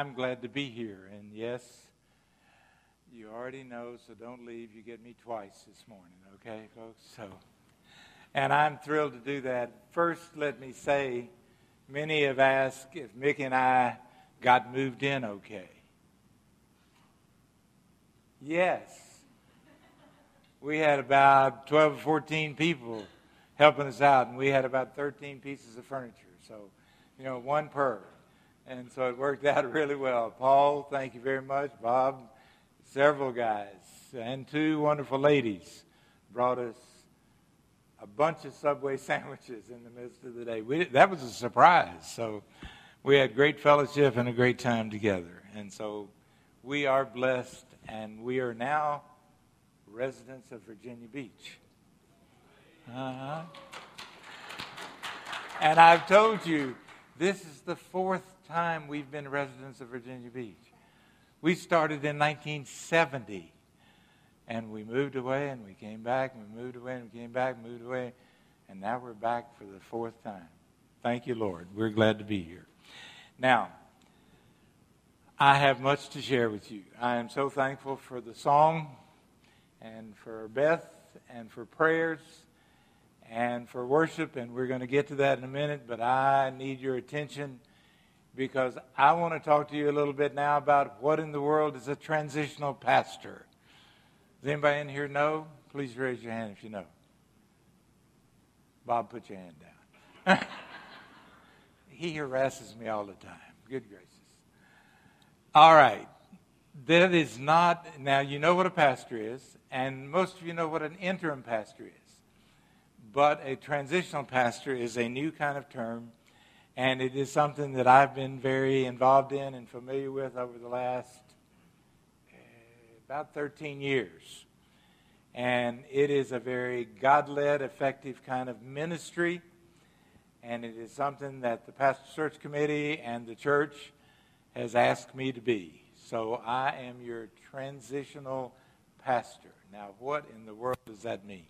I'm glad to be here. And yes, you already know, so don't leave. You get me twice this morning, okay, folks? So, and I'm thrilled to do that. First, let me say, many have asked if Mickey and I got moved in okay. Yes. We had about 12 or 14 people helping us out, and we had about 13 pieces of furniture. So, you know, one per. And so it worked out really well. Paul, thank you very much. Bob, several guys, and two wonderful ladies brought us a bunch of Subway sandwiches in the midst of the day. We, that was a surprise. So we had great fellowship and a great time together. And so we are blessed, and we are now residents of Virginia Beach. Uh-huh. And I've told you, this is the fourth time we've been residents of Virginia Beach. We started in 1970, and we moved away, and we came back, and we moved away, and we came back, moved away, and now we're back for the fourth time. Thank you, Lord. We're glad to be here. Now, I have much to share with you. I am so thankful for the song, and for Beth, and for prayers and for worship, and we're going to get to that in a minute, but I need your attention because I want to talk to you a little bit now about what in the world is a transitional pastor. Does anybody in here know? Please raise your hand if you know. Bob, put your hand down. he harasses me all the time. Good gracious. All right. That is not, now you know what a pastor is, and most of you know what an interim pastor is. But a transitional pastor is a new kind of term, and it is something that I've been very involved in and familiar with over the last uh, about 13 years. And it is a very God led, effective kind of ministry. And it is something that the Pastor Search Committee and the church has asked me to be. So I am your transitional pastor. Now, what in the world does that mean?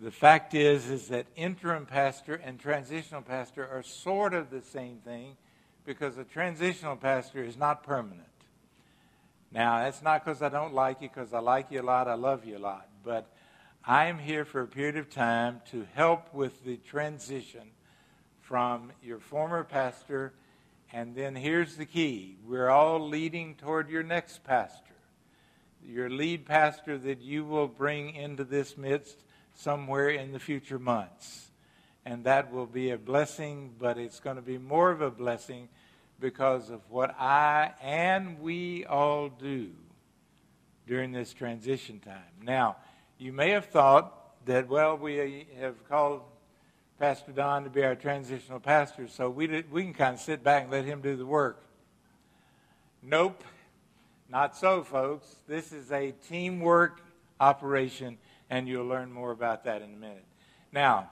The fact is, is that interim pastor and transitional pastor are sort of the same thing because a transitional pastor is not permanent. Now, that's not because I don't like you, because I like you a lot, I love you a lot. But I am here for a period of time to help with the transition from your former pastor, and then here's the key we're all leading toward your next pastor, your lead pastor that you will bring into this midst somewhere in the future months. And that will be a blessing, but it's going to be more of a blessing because of what I and we all do during this transition time. Now, you may have thought that, well, we have called Pastor Don to be our transitional pastor, so we, did, we can kind of sit back and let him do the work. Nope, not so, folks. This is a teamwork operation and you'll learn more about that in a minute. Now,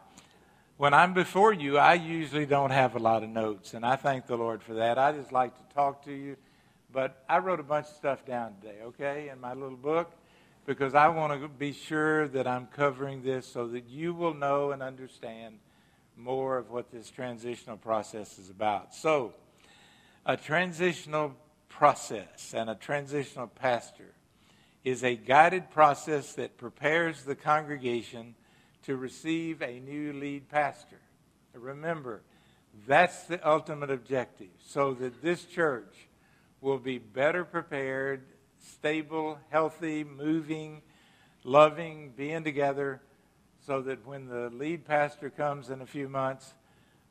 when I'm before you, I usually don't have a lot of notes, and I thank the Lord for that. I just like to talk to you, but I wrote a bunch of stuff down today, okay, in my little book, because I want to be sure that I'm covering this so that you will know and understand more of what this transitional process is about. So, a transitional process and a transitional pastor is a guided process that prepares the congregation to receive a new lead pastor. Remember, that's the ultimate objective, so that this church will be better prepared, stable, healthy, moving, loving, being together, so that when the lead pastor comes in a few months,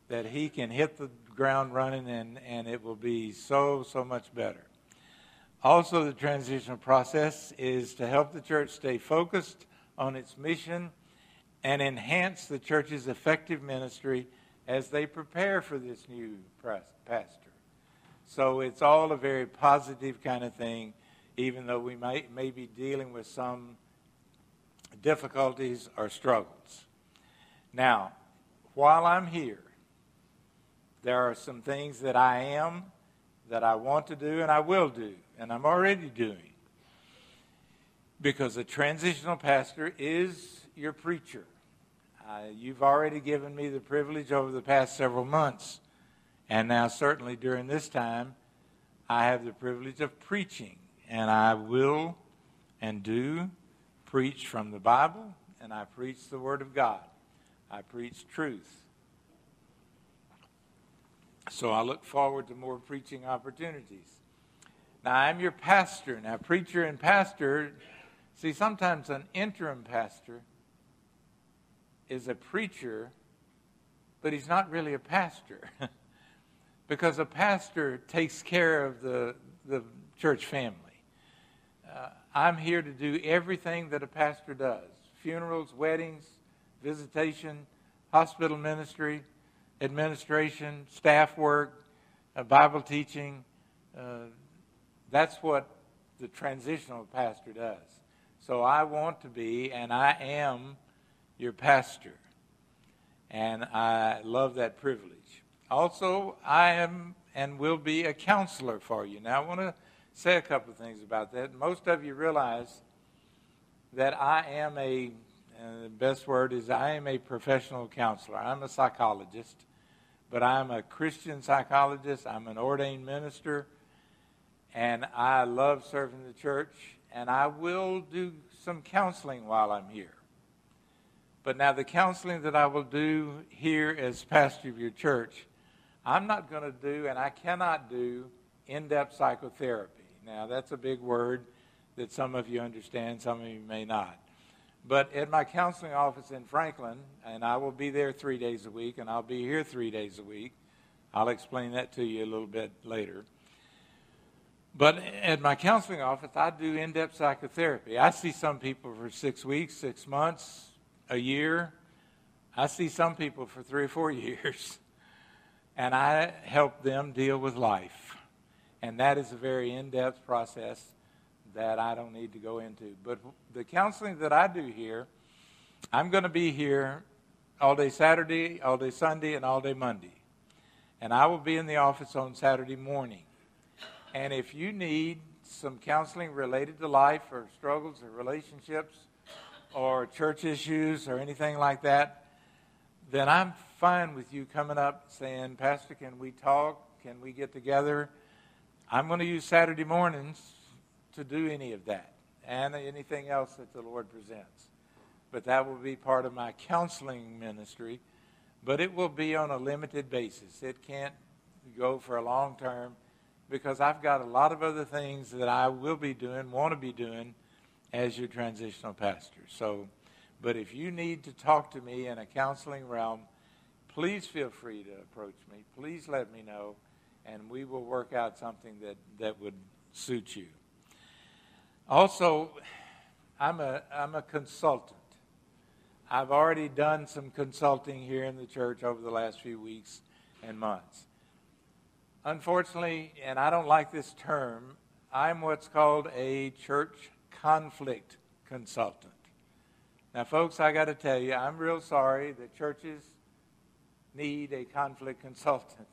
that he can hit the ground running and, and it will be so, so much better. Also, the transitional process is to help the church stay focused on its mission and enhance the church's effective ministry as they prepare for this new pastor. So it's all a very positive kind of thing, even though we might may be dealing with some difficulties or struggles. Now, while I'm here, there are some things that I am, that I want to do, and I will do and I'm already doing. Because a transitional pastor is your preacher. Uh, you've already given me the privilege over the past several months, and now certainly during this time, I have the privilege of preaching, and I will and do preach from the Bible, and I preach the Word of God. I preach truth. So I look forward to more preaching opportunities. Now, I'm your pastor. Now, preacher and pastor, see, sometimes an interim pastor is a preacher, but he's not really a pastor. because a pastor takes care of the, the church family. Uh, I'm here to do everything that a pastor does funerals, weddings, visitation, hospital ministry, administration, staff work, uh, Bible teaching. Uh, that's what the transitional pastor does. So I want to be, and I am your pastor. And I love that privilege. Also, I am and will be a counselor for you. Now, I want to say a couple of things about that. Most of you realize that I am a, the best word is I am a professional counselor. I'm a psychologist, but I'm a Christian psychologist. I'm an ordained minister and I love serving the church, and I will do some counseling while I'm here. But now, the counseling that I will do here as pastor of your church, I'm not going to do, and I cannot do, in depth psychotherapy. Now, that's a big word that some of you understand, some of you may not. But at my counseling office in Franklin, and I will be there three days a week, and I'll be here three days a week. I'll explain that to you a little bit later. But at my counseling office, I do in depth psychotherapy. I see some people for six weeks, six months, a year. I see some people for three or four years. And I help them deal with life. And that is a very in depth process that I don't need to go into. But the counseling that I do here, I'm going to be here all day Saturday, all day Sunday, and all day Monday. And I will be in the office on Saturday morning. And if you need some counseling related to life or struggles or relationships or church issues or anything like that, then I'm fine with you coming up saying, Pastor, can we talk? Can we get together? I'm going to use Saturday mornings to do any of that and anything else that the Lord presents. But that will be part of my counseling ministry, but it will be on a limited basis. It can't go for a long term because I've got a lot of other things that I will be doing, want to be doing as your transitional pastor. So, but if you need to talk to me in a counseling realm, please feel free to approach me. Please let me know, and we will work out something that, that would suit you. Also, I'm a, I'm a consultant. I've already done some consulting here in the church over the last few weeks and months. Unfortunately, and I don't like this term, I'm what's called a church conflict consultant. Now, folks, I got to tell you, I'm real sorry that churches need a conflict consultant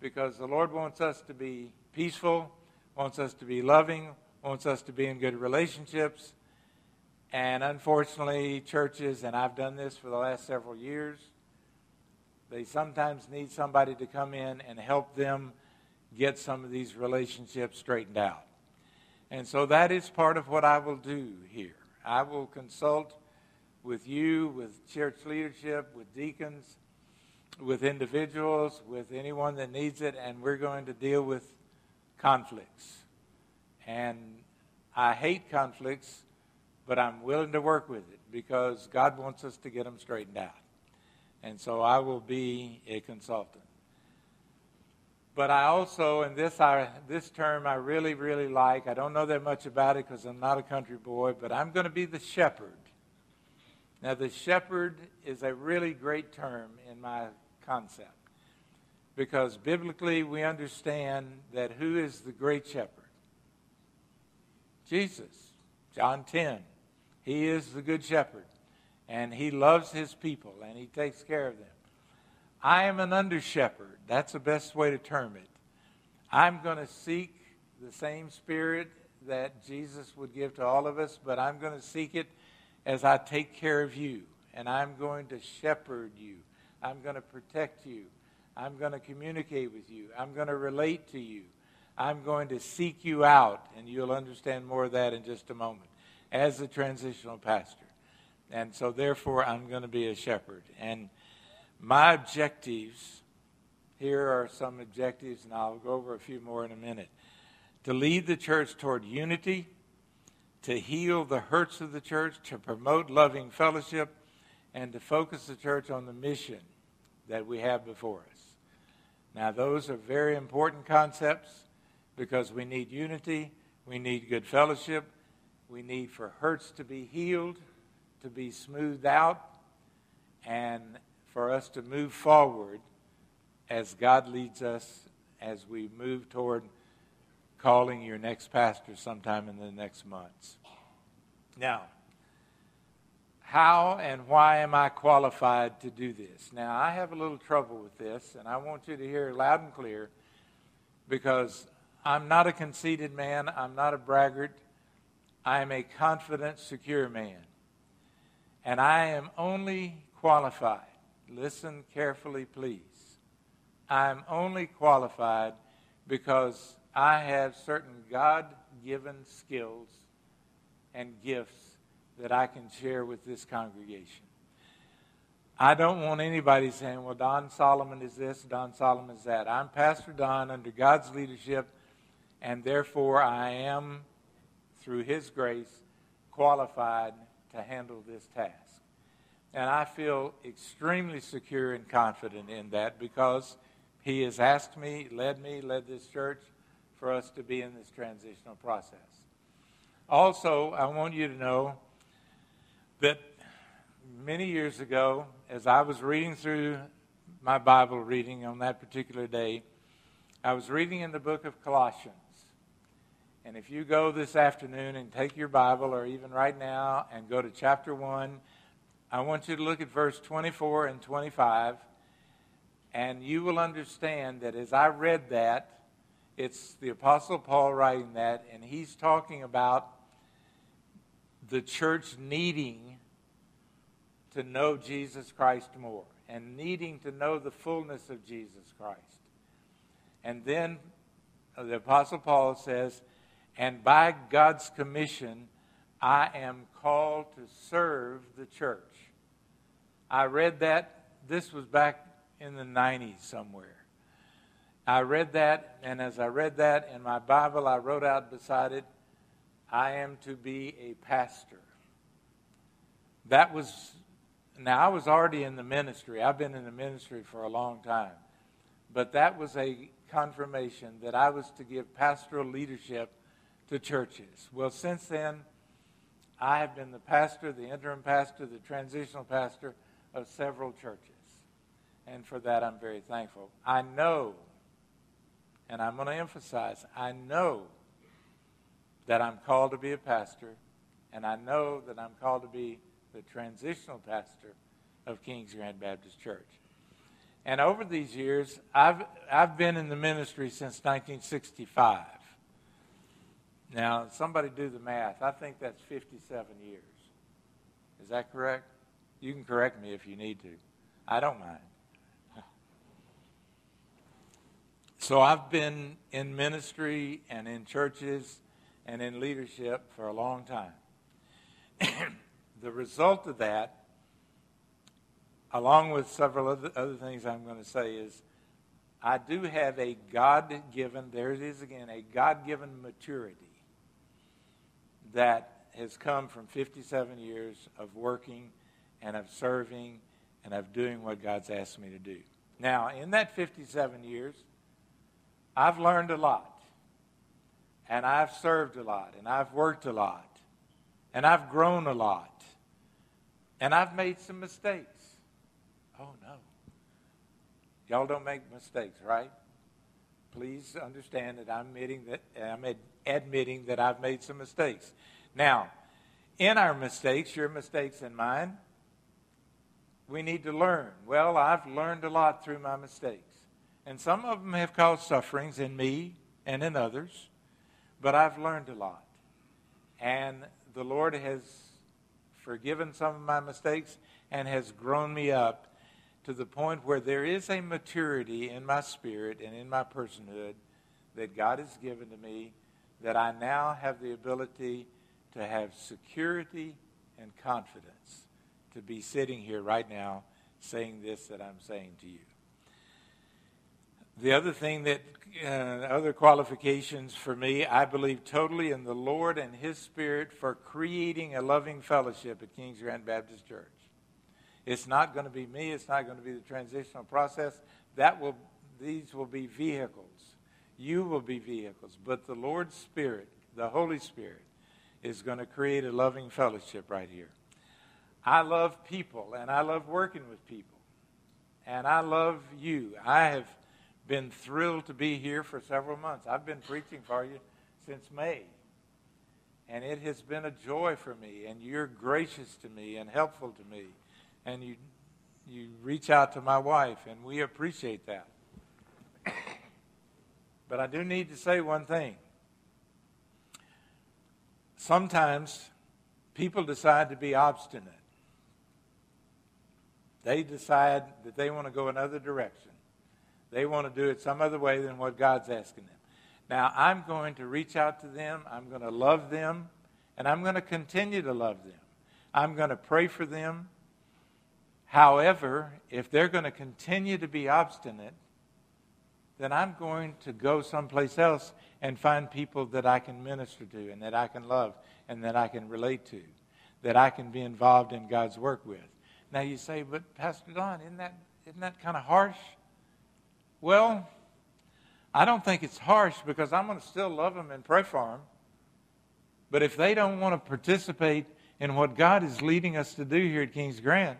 because the Lord wants us to be peaceful, wants us to be loving, wants us to be in good relationships. And unfortunately, churches, and I've done this for the last several years, they sometimes need somebody to come in and help them get some of these relationships straightened out. And so that is part of what I will do here. I will consult with you, with church leadership, with deacons, with individuals, with anyone that needs it, and we're going to deal with conflicts. And I hate conflicts, but I'm willing to work with it because God wants us to get them straightened out and so I will be a consultant. But I also, and this I, this term I really, really like. I don't know that much about it because I'm not a country boy, but I'm going to be the shepherd. Now, the shepherd is a really great term in my concept because biblically we understand that who is the great shepherd? Jesus. John 10. He is the good shepherd and he loves his people and he takes care of them. I am an under shepherd. That's the best way to term it. I'm going to seek the same spirit that Jesus would give to all of us, but I'm going to seek it as I take care of you. And I'm going to shepherd you. I'm going to protect you. I'm going to communicate with you. I'm going to relate to you. I'm going to seek you out, and you'll understand more of that in just a moment, as a transitional pastor. And so, therefore, I'm going to be a shepherd. And my objectives here are some objectives, and I'll go over a few more in a minute. To lead the church toward unity, to heal the hurts of the church, to promote loving fellowship, and to focus the church on the mission that we have before us. Now, those are very important concepts because we need unity, we need good fellowship, we need for hurts to be healed, to be smoothed out, and for us to move forward as God leads us as we move toward calling your next pastor sometime in the next months. Now, how and why am I qualified to do this? Now, I have a little trouble with this, and I want you to hear loud and clear because I'm not a conceited man, I'm not a braggart, I am a confident, secure man. And I am only qualified, listen carefully, please. I am only qualified because I have certain God given skills and gifts that I can share with this congregation. I don't want anybody saying, well, Don Solomon is this, Don Solomon is that. I'm Pastor Don under God's leadership, and therefore I am, through His grace, qualified to handle this task. And I feel extremely secure and confident in that because He has asked me, led me, led this church for us to be in this transitional process. Also, I want you to know that many years ago, as I was reading through my Bible reading on that particular day, I was reading in the book of Colossians. And if you go this afternoon and take your Bible, or even right now, and go to chapter 1, I want you to look at verse 24 and 25, and you will understand that as I read that, it's the Apostle Paul writing that, and he's talking about the church needing to know Jesus Christ more and needing to know the fullness of Jesus Christ. And then the Apostle Paul says, and by God's commission, I am called to serve the church. I read that, this was back in the 90s somewhere. I read that, and as I read that in my Bible, I wrote out beside it, I am to be a pastor. That was, now I was already in the ministry. I've been in the ministry for a long time. But that was a confirmation that I was to give pastoral leadership to churches. Well, since then, I have been the pastor, the interim pastor, the transitional pastor of several churches. And for that, I'm very thankful. I know, and I'm going to emphasize, I know that I'm called to be a pastor, and I know that I'm called to be the transitional pastor of King's Grant Baptist Church. And over these years, I've, I've been in the ministry since 1965. Now, somebody do the math. I think that's 57 years. Is that correct? You can correct me if you need to. I don't mind. So I've been in ministry and in churches and in leadership for a long time. the result of that, along with several other, things I'm going to say, is I do have a God given, there it is again, a God given maturity that has come from 57 years of working and of serving and of doing what God's asked me to do. Now, in that 57 years, I've learned a lot and I've served a lot, and I've worked a lot, and I've grown a lot, and I've made some mistakes. Oh, no. Y'all don't make mistakes, right? Please understand that I'm admitting that, I'm admitting that I've made some mistakes. Now, in our mistakes, your mistakes and mine, we need to learn. Well, I've learned a lot through my mistakes. And some of them have caused sufferings in me and in others. But I've learned a lot. And the Lord has forgiven some of my mistakes and has grown me up to the point where there is a maturity in my spirit and in my personhood that God has given to me that I now have the ability to have security and confidence to be sitting here right now saying this that I'm saying to you. The other thing that, uh, other qualifications for me, I believe totally in the Lord and His Spirit for creating a loving fellowship at Kings Grant Baptist Church. It's not going to be me. It's not going to be the transitional process. That will, these will be vehicles. You will be vehicles. But the Lord's Spirit, the Holy Spirit, is going to create a loving fellowship right here. I love people, and I love working with people, and I love you. I have been thrilled to be here for several months. I've been preaching for you since May. And it has been a joy for me, and you're gracious to me and helpful to me. And you, you reach out to my wife, and we appreciate that. But I do need to say one thing. Sometimes people decide to be obstinate. They decide that they want to go another direction. They want to do it some other way than what God's asking them. Now, I'm going to reach out to them. I'm going to love them. And I'm going to continue to love them. I'm going to pray for them. However, if they're going to continue to be obstinate, then I'm going to go someplace else and find people that I can minister to and that I can love and that I can relate to, that I can be involved in God's work with. Now you say, but Pastor Don, isn't that, isn't that kind of harsh? Well, I don't think it's harsh because I'm going to still love them and pray for them. But if they don't want to participate in what God is leading us to do here at King's Grant,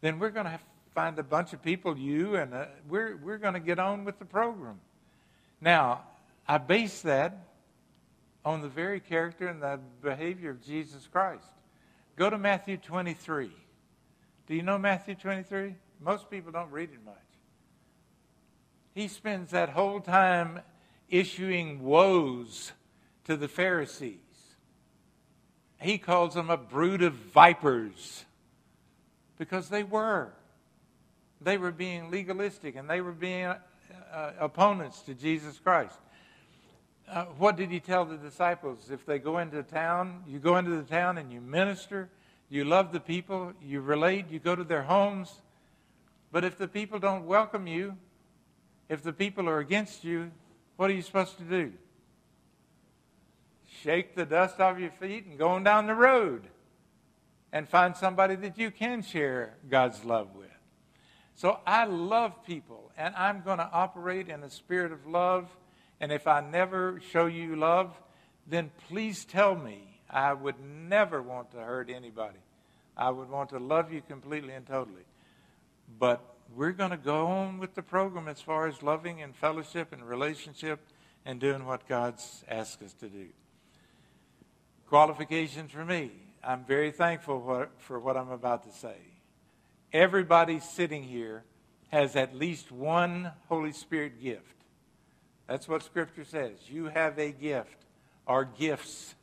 then we're going to have find a bunch of people, you, and uh, we're, we're going to get on with the program. Now, I base that on the very character and the behavior of Jesus Christ. Go to Matthew 23. Do you know Matthew 23? Most people don't read it much. He spends that whole time issuing woes to the Pharisees. He calls them a brood of vipers because they were. They were being legalistic and they were being uh, uh, opponents to Jesus Christ. Uh, what did he tell the disciples? If they go into town, you go into the town and you minister, you love the people, you relate, you go to their homes. But if the people don't welcome you, if the people are against you, what are you supposed to do? Shake the dust off your feet and go on down the road and find somebody that you can share God's love with. So I love people, and I'm going to operate in a spirit of love. And if I never show you love, then please tell me. I would never want to hurt anybody. I would want to love you completely and totally. But we're going to go on with the program as far as loving and fellowship and relationship and doing what God's asked us to do. Qualifications for me. I'm very thankful for what I'm about to say. Everybody sitting here has at least one Holy Spirit gift. That's what Scripture says. You have a gift or gifts.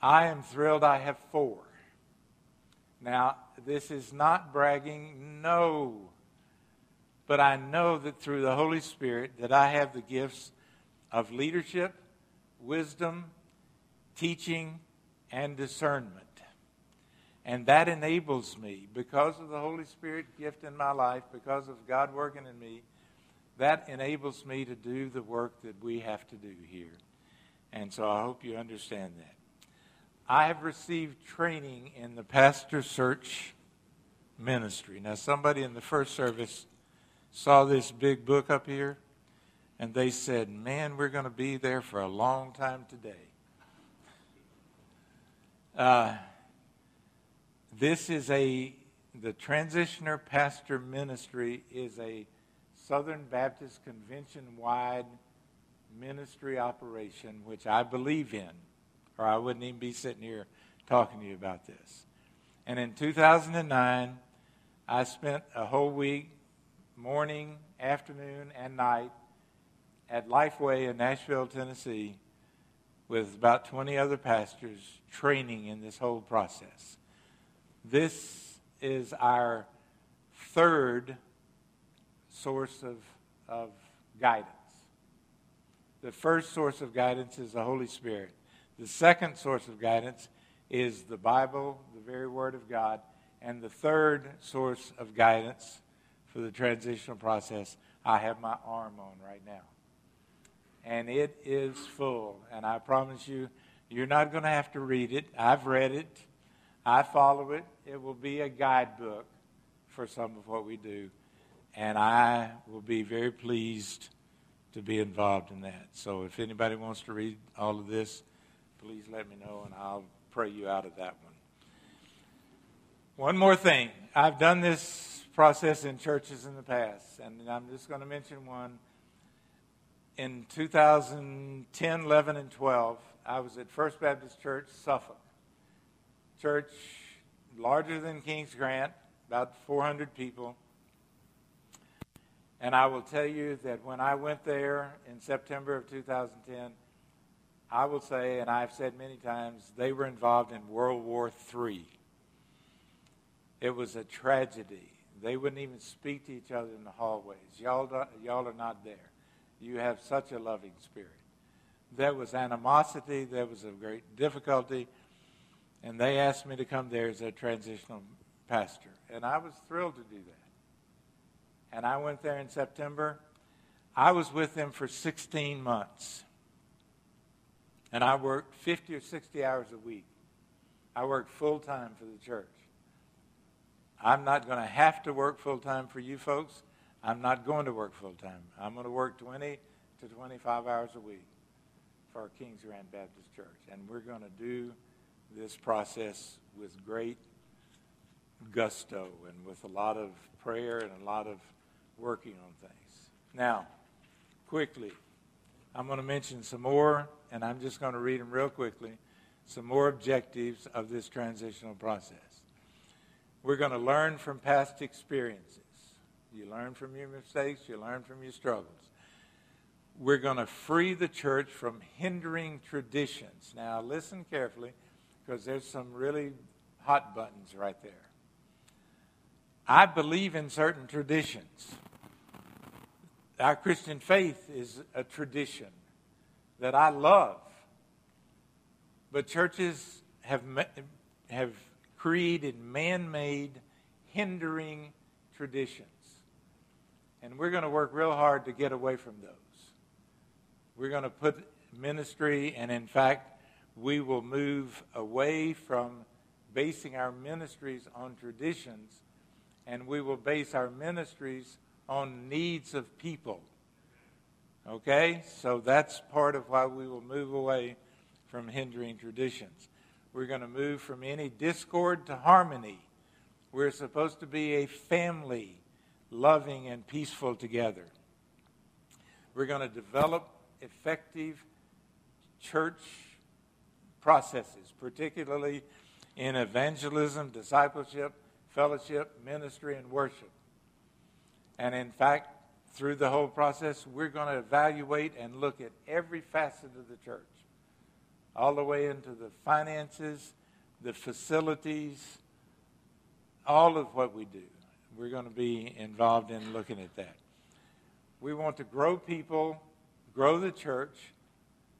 I am thrilled I have four. Now, this is not bragging, no. But I know that through the Holy Spirit that I have the gifts of leadership, wisdom, teaching, and discernment. And that enables me, because of the Holy Spirit gift in my life, because of God working in me, that enables me to do the work that we have to do here. And so I hope you understand that. I have received training in the pastor search ministry. Now, somebody in the first service saw this big book up here, and they said, Man, we're going to be there for a long time today. Uh, this is a, the Transitioner Pastor Ministry is a Southern Baptist Convention wide ministry operation, which I believe in or I wouldn't even be sitting here talking to you about this. And in 2009, I spent a whole week, morning, afternoon, and night at Lifeway in Nashville, Tennessee, with about 20 other pastors training in this whole process. This is our third source of, of guidance. The first source of guidance is the Holy Spirit. The second source of guidance is the Bible, the very Word of God. And the third source of guidance for the transitional process, I have my arm on right now. And it is full. And I promise you, you're not going to have to read it. I've read it, I follow it. It will be a guidebook for some of what we do. And I will be very pleased to be involved in that. So if anybody wants to read all of this, please let me know and I'll pray you out of that one. One more thing. I've done this process in churches in the past, and I'm just going to mention one. In 2010, 11, and 12, I was at First Baptist Church, Suffolk. Church larger than King's Grant, about 400 people. And I will tell you that when I went there in September of 2010, I will say, and I've said many times, they were involved in World War III. It was a tragedy. They wouldn't even speak to each other in the hallways. Y'all, y'all are not there. You have such a loving spirit. There was animosity, there was a great difficulty, and they asked me to come there as a transitional pastor. And I was thrilled to do that and I went there in September. I was with them for 16 months. And I worked 50 or 60 hours a week. I worked full time for the church. I'm not going to have to work full time for you folks. I'm not going to work full time. I'm going to work 20 to 25 hours a week for our Kings Grant Baptist Church. And we're going to do this process with great gusto and with a lot of prayer and a lot of working on things. Now, quickly, I'm going to mention some more, and I'm just going to read them real quickly, some more objectives of this transitional process. We're going to learn from past experiences. You learn from your mistakes, you learn from your struggles. We're going to free the church from hindering traditions. Now, listen carefully, because there's some really hot buttons right there. I believe in certain traditions. Our Christian faith is a tradition that I love. But churches have, have created man made, hindering traditions. And we're going to work real hard to get away from those. We're going to put ministry, and in fact, we will move away from basing our ministries on traditions and we will base our ministries on needs of people. Okay? So that's part of why we will move away from hindering traditions. We're going to move from any discord to harmony. We're supposed to be a family, loving and peaceful together. We're going to develop effective church processes, particularly in evangelism, discipleship, fellowship, ministry, and worship. And in fact, through the whole process, we're going to evaluate and look at every facet of the church, all the way into the finances, the facilities, all of what we do. We're going to be involved in looking at that. We want to grow people, grow the church,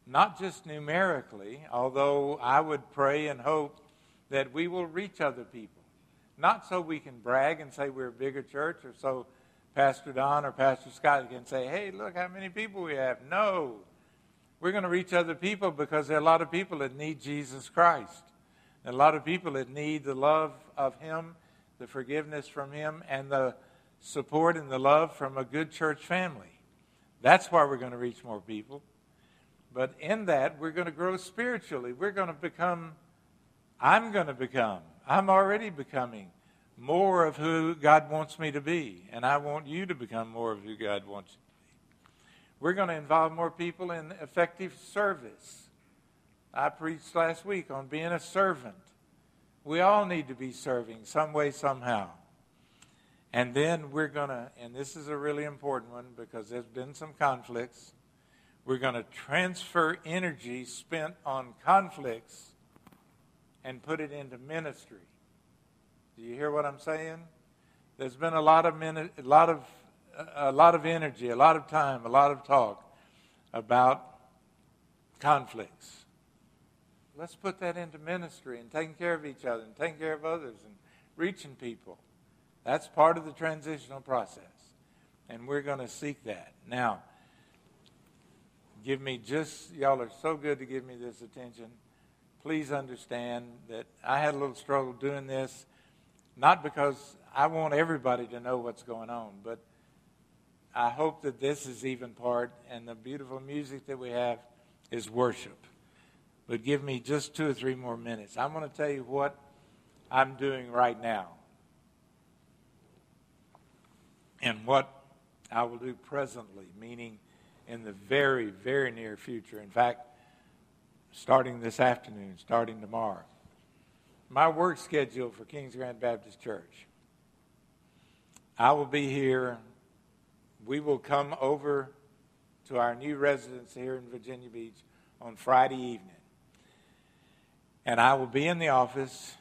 not just numerically, although I would pray and hope that we will reach other people not so we can brag and say we're a bigger church or so Pastor Don or Pastor Scott can say, hey, look how many people we have. No. We're going to reach other people because there are a lot of people that need Jesus Christ. a lot of people that need the love of Him, the forgiveness from Him, and the support and the love from a good church family. That's why we're going to reach more people. But in that, we're going to grow spiritually. We're going to become, I'm going to become I'm already becoming more of who God wants me to be, and I want you to become more of who God wants you to be. We're going to involve more people in effective service. I preached last week on being a servant. We all need to be serving some way, somehow. And then we're going to, and this is a really important one because there's been some conflicts, we're going to transfer energy spent on conflicts and put it into ministry. Do you hear what I'm saying? There's been a lot of a lot of a lot of energy, a lot of time, a lot of talk about conflicts. Let's put that into ministry and taking care of each other and taking care of others and reaching people. That's part of the transitional process. And we're going to seek that. Now, give me just, y'all are so good to give me this attention. Please understand that I had a little struggle doing this, not because I want everybody to know what's going on, but I hope that this is even part, and the beautiful music that we have is worship. But give me just two or three more minutes. I'm going to tell you what I'm doing right now and what I will do presently, meaning in the very, very near future. In fact, starting this afternoon, starting tomorrow. My work schedule for Kings Grant Baptist Church. I will be here. We will come over to our new residence here in Virginia Beach on Friday evening. And I will be in the office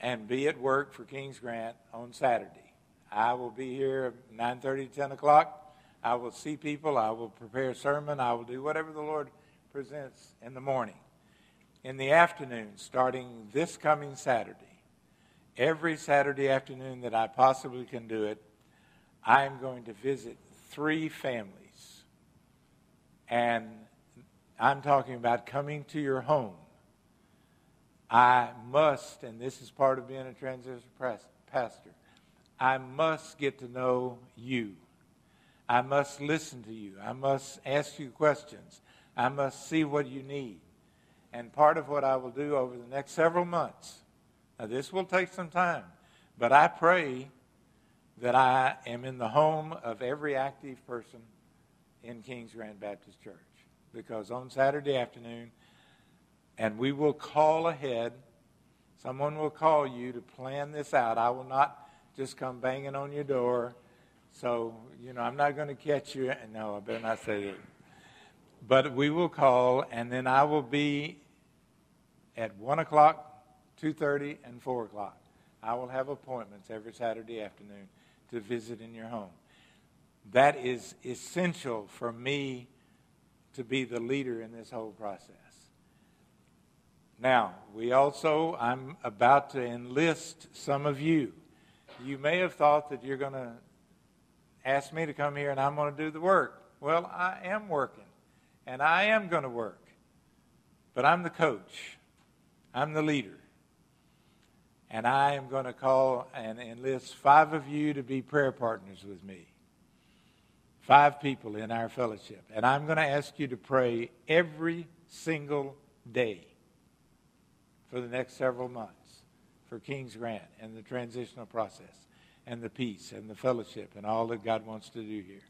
and be at work for Kings Grant on Saturday. I will be here 9:30 to 10 o'clock. I will see people. I will prepare a sermon. I will do whatever the Lord presents in the morning. In the afternoon, starting this coming Saturday, every Saturday afternoon that I possibly can do it, I am going to visit three families. And I'm talking about coming to your home. I must, and this is part of being a transition pastor, I must get to know you. I must listen to you. I must ask you questions. I must see what you need. And part of what I will do over the next several months, now this will take some time, but I pray that I am in the home of every active person in Kings Grant Baptist Church. Because on Saturday afternoon, and we will call ahead, someone will call you to plan this out. I will not just come banging on your door. So, you know, I'm not going to catch you. No, I better not say that. But we will call, and then I will be at 1 o'clock, 2.30, and 4 o'clock. I will have appointments every Saturday afternoon to visit in your home. That is essential for me to be the leader in this whole process. Now, we also, I'm about to enlist some of you you may have thought that you're going to ask me to come here and I'm going to do the work. Well, I am working, and I am going to work. But I'm the coach, I'm the leader. And I am going to call and enlist five of you to be prayer partners with me. Five people in our fellowship. And I'm going to ask you to pray every single day for the next several months for King's Grant and the transitional process and the peace and the fellowship and all that God wants to do here.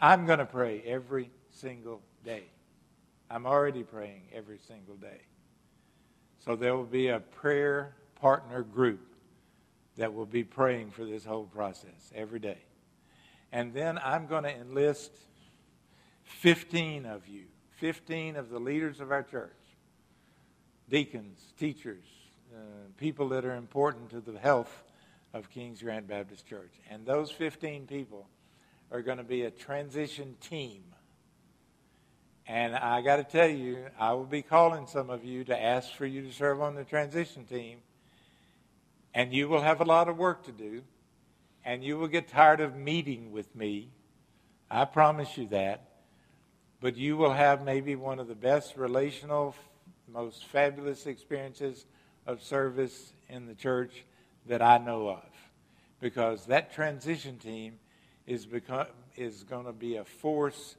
I'm going to pray every single day. I'm already praying every single day. So there will be a prayer partner group that will be praying for this whole process every day. And then I'm going to enlist 15 of you, 15 of the leaders of our church, deacons, teachers, uh, people that are important to the health of Kings Grant Baptist Church. And those 15 people are going to be a transition team. And I got to tell you, I will be calling some of you to ask for you to serve on the transition team. And you will have a lot of work to do. And you will get tired of meeting with me. I promise you that. But you will have maybe one of the best relational, most fabulous experiences of service in the church that I know of. Because that transition team is, become, is going to be a force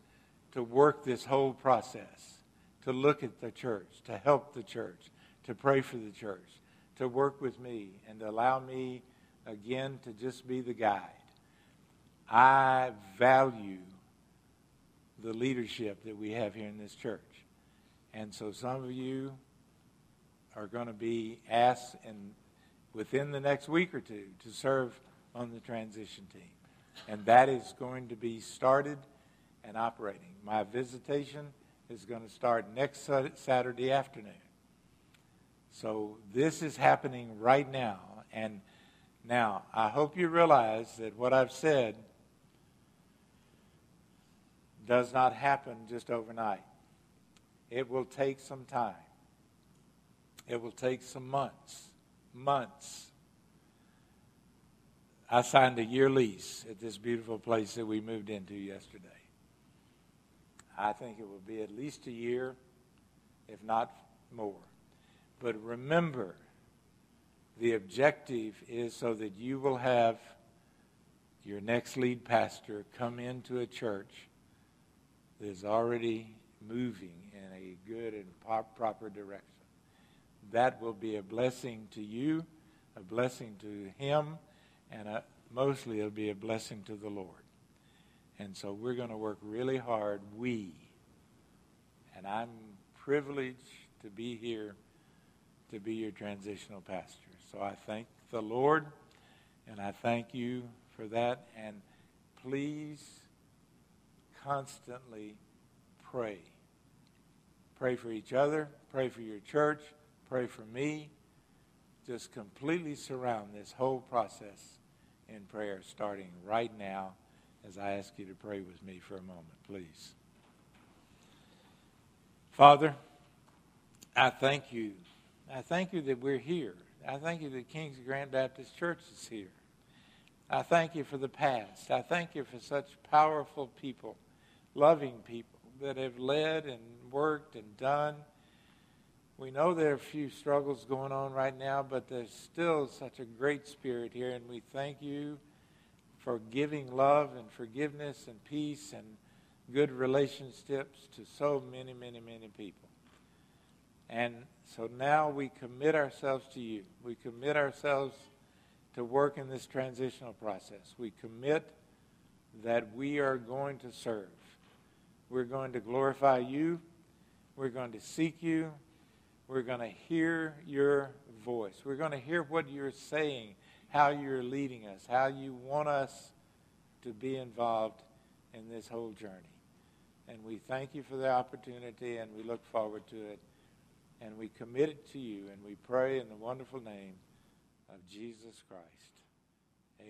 to work this whole process, to look at the church, to help the church, to pray for the church, to work with me, and to allow me, again, to just be the guide. I value the leadership that we have here in this church. And so some of you are going to be asked in, within the next week or two to serve on the transition team. And that is going to be started and operating. My visitation is going to start next Saturday afternoon. So this is happening right now. And now, I hope you realize that what I've said does not happen just overnight. It will take some time. It will take some months. Months. I signed a year lease at this beautiful place that we moved into yesterday. I think it will be at least a year, if not more. But remember, the objective is so that you will have your next lead pastor come into a church that is already moving in a good and proper direction. That will be a blessing to you, a blessing to him, and a, mostly it'll be a blessing to the Lord. And so we're going to work really hard, we. And I'm privileged to be here to be your transitional pastor. So I thank the Lord and I thank you for that. And please constantly pray. Pray for each other, pray for your church, pray for me. Just completely surround this whole process in prayer starting right now as I ask you to pray with me for a moment, please. Father, I thank you. I thank you that we're here. I thank you that King's Grant Baptist Church is here. I thank you for the past. I thank you for such powerful people, loving people that have led and worked and done. We know there are a few struggles going on right now, but there's still such a great spirit here, and we thank you for giving love and forgiveness and peace and good relationships to so many, many, many people. And so now we commit ourselves to you. We commit ourselves to work in this transitional process. We commit that we are going to serve. We're going to glorify you. We're going to seek you. We're going to hear your voice. We're going to hear what you're saying, how you're leading us, how you want us to be involved in this whole journey. And we thank you for the opportunity and we look forward to it. And we commit it to you and we pray in the wonderful name of Jesus Christ.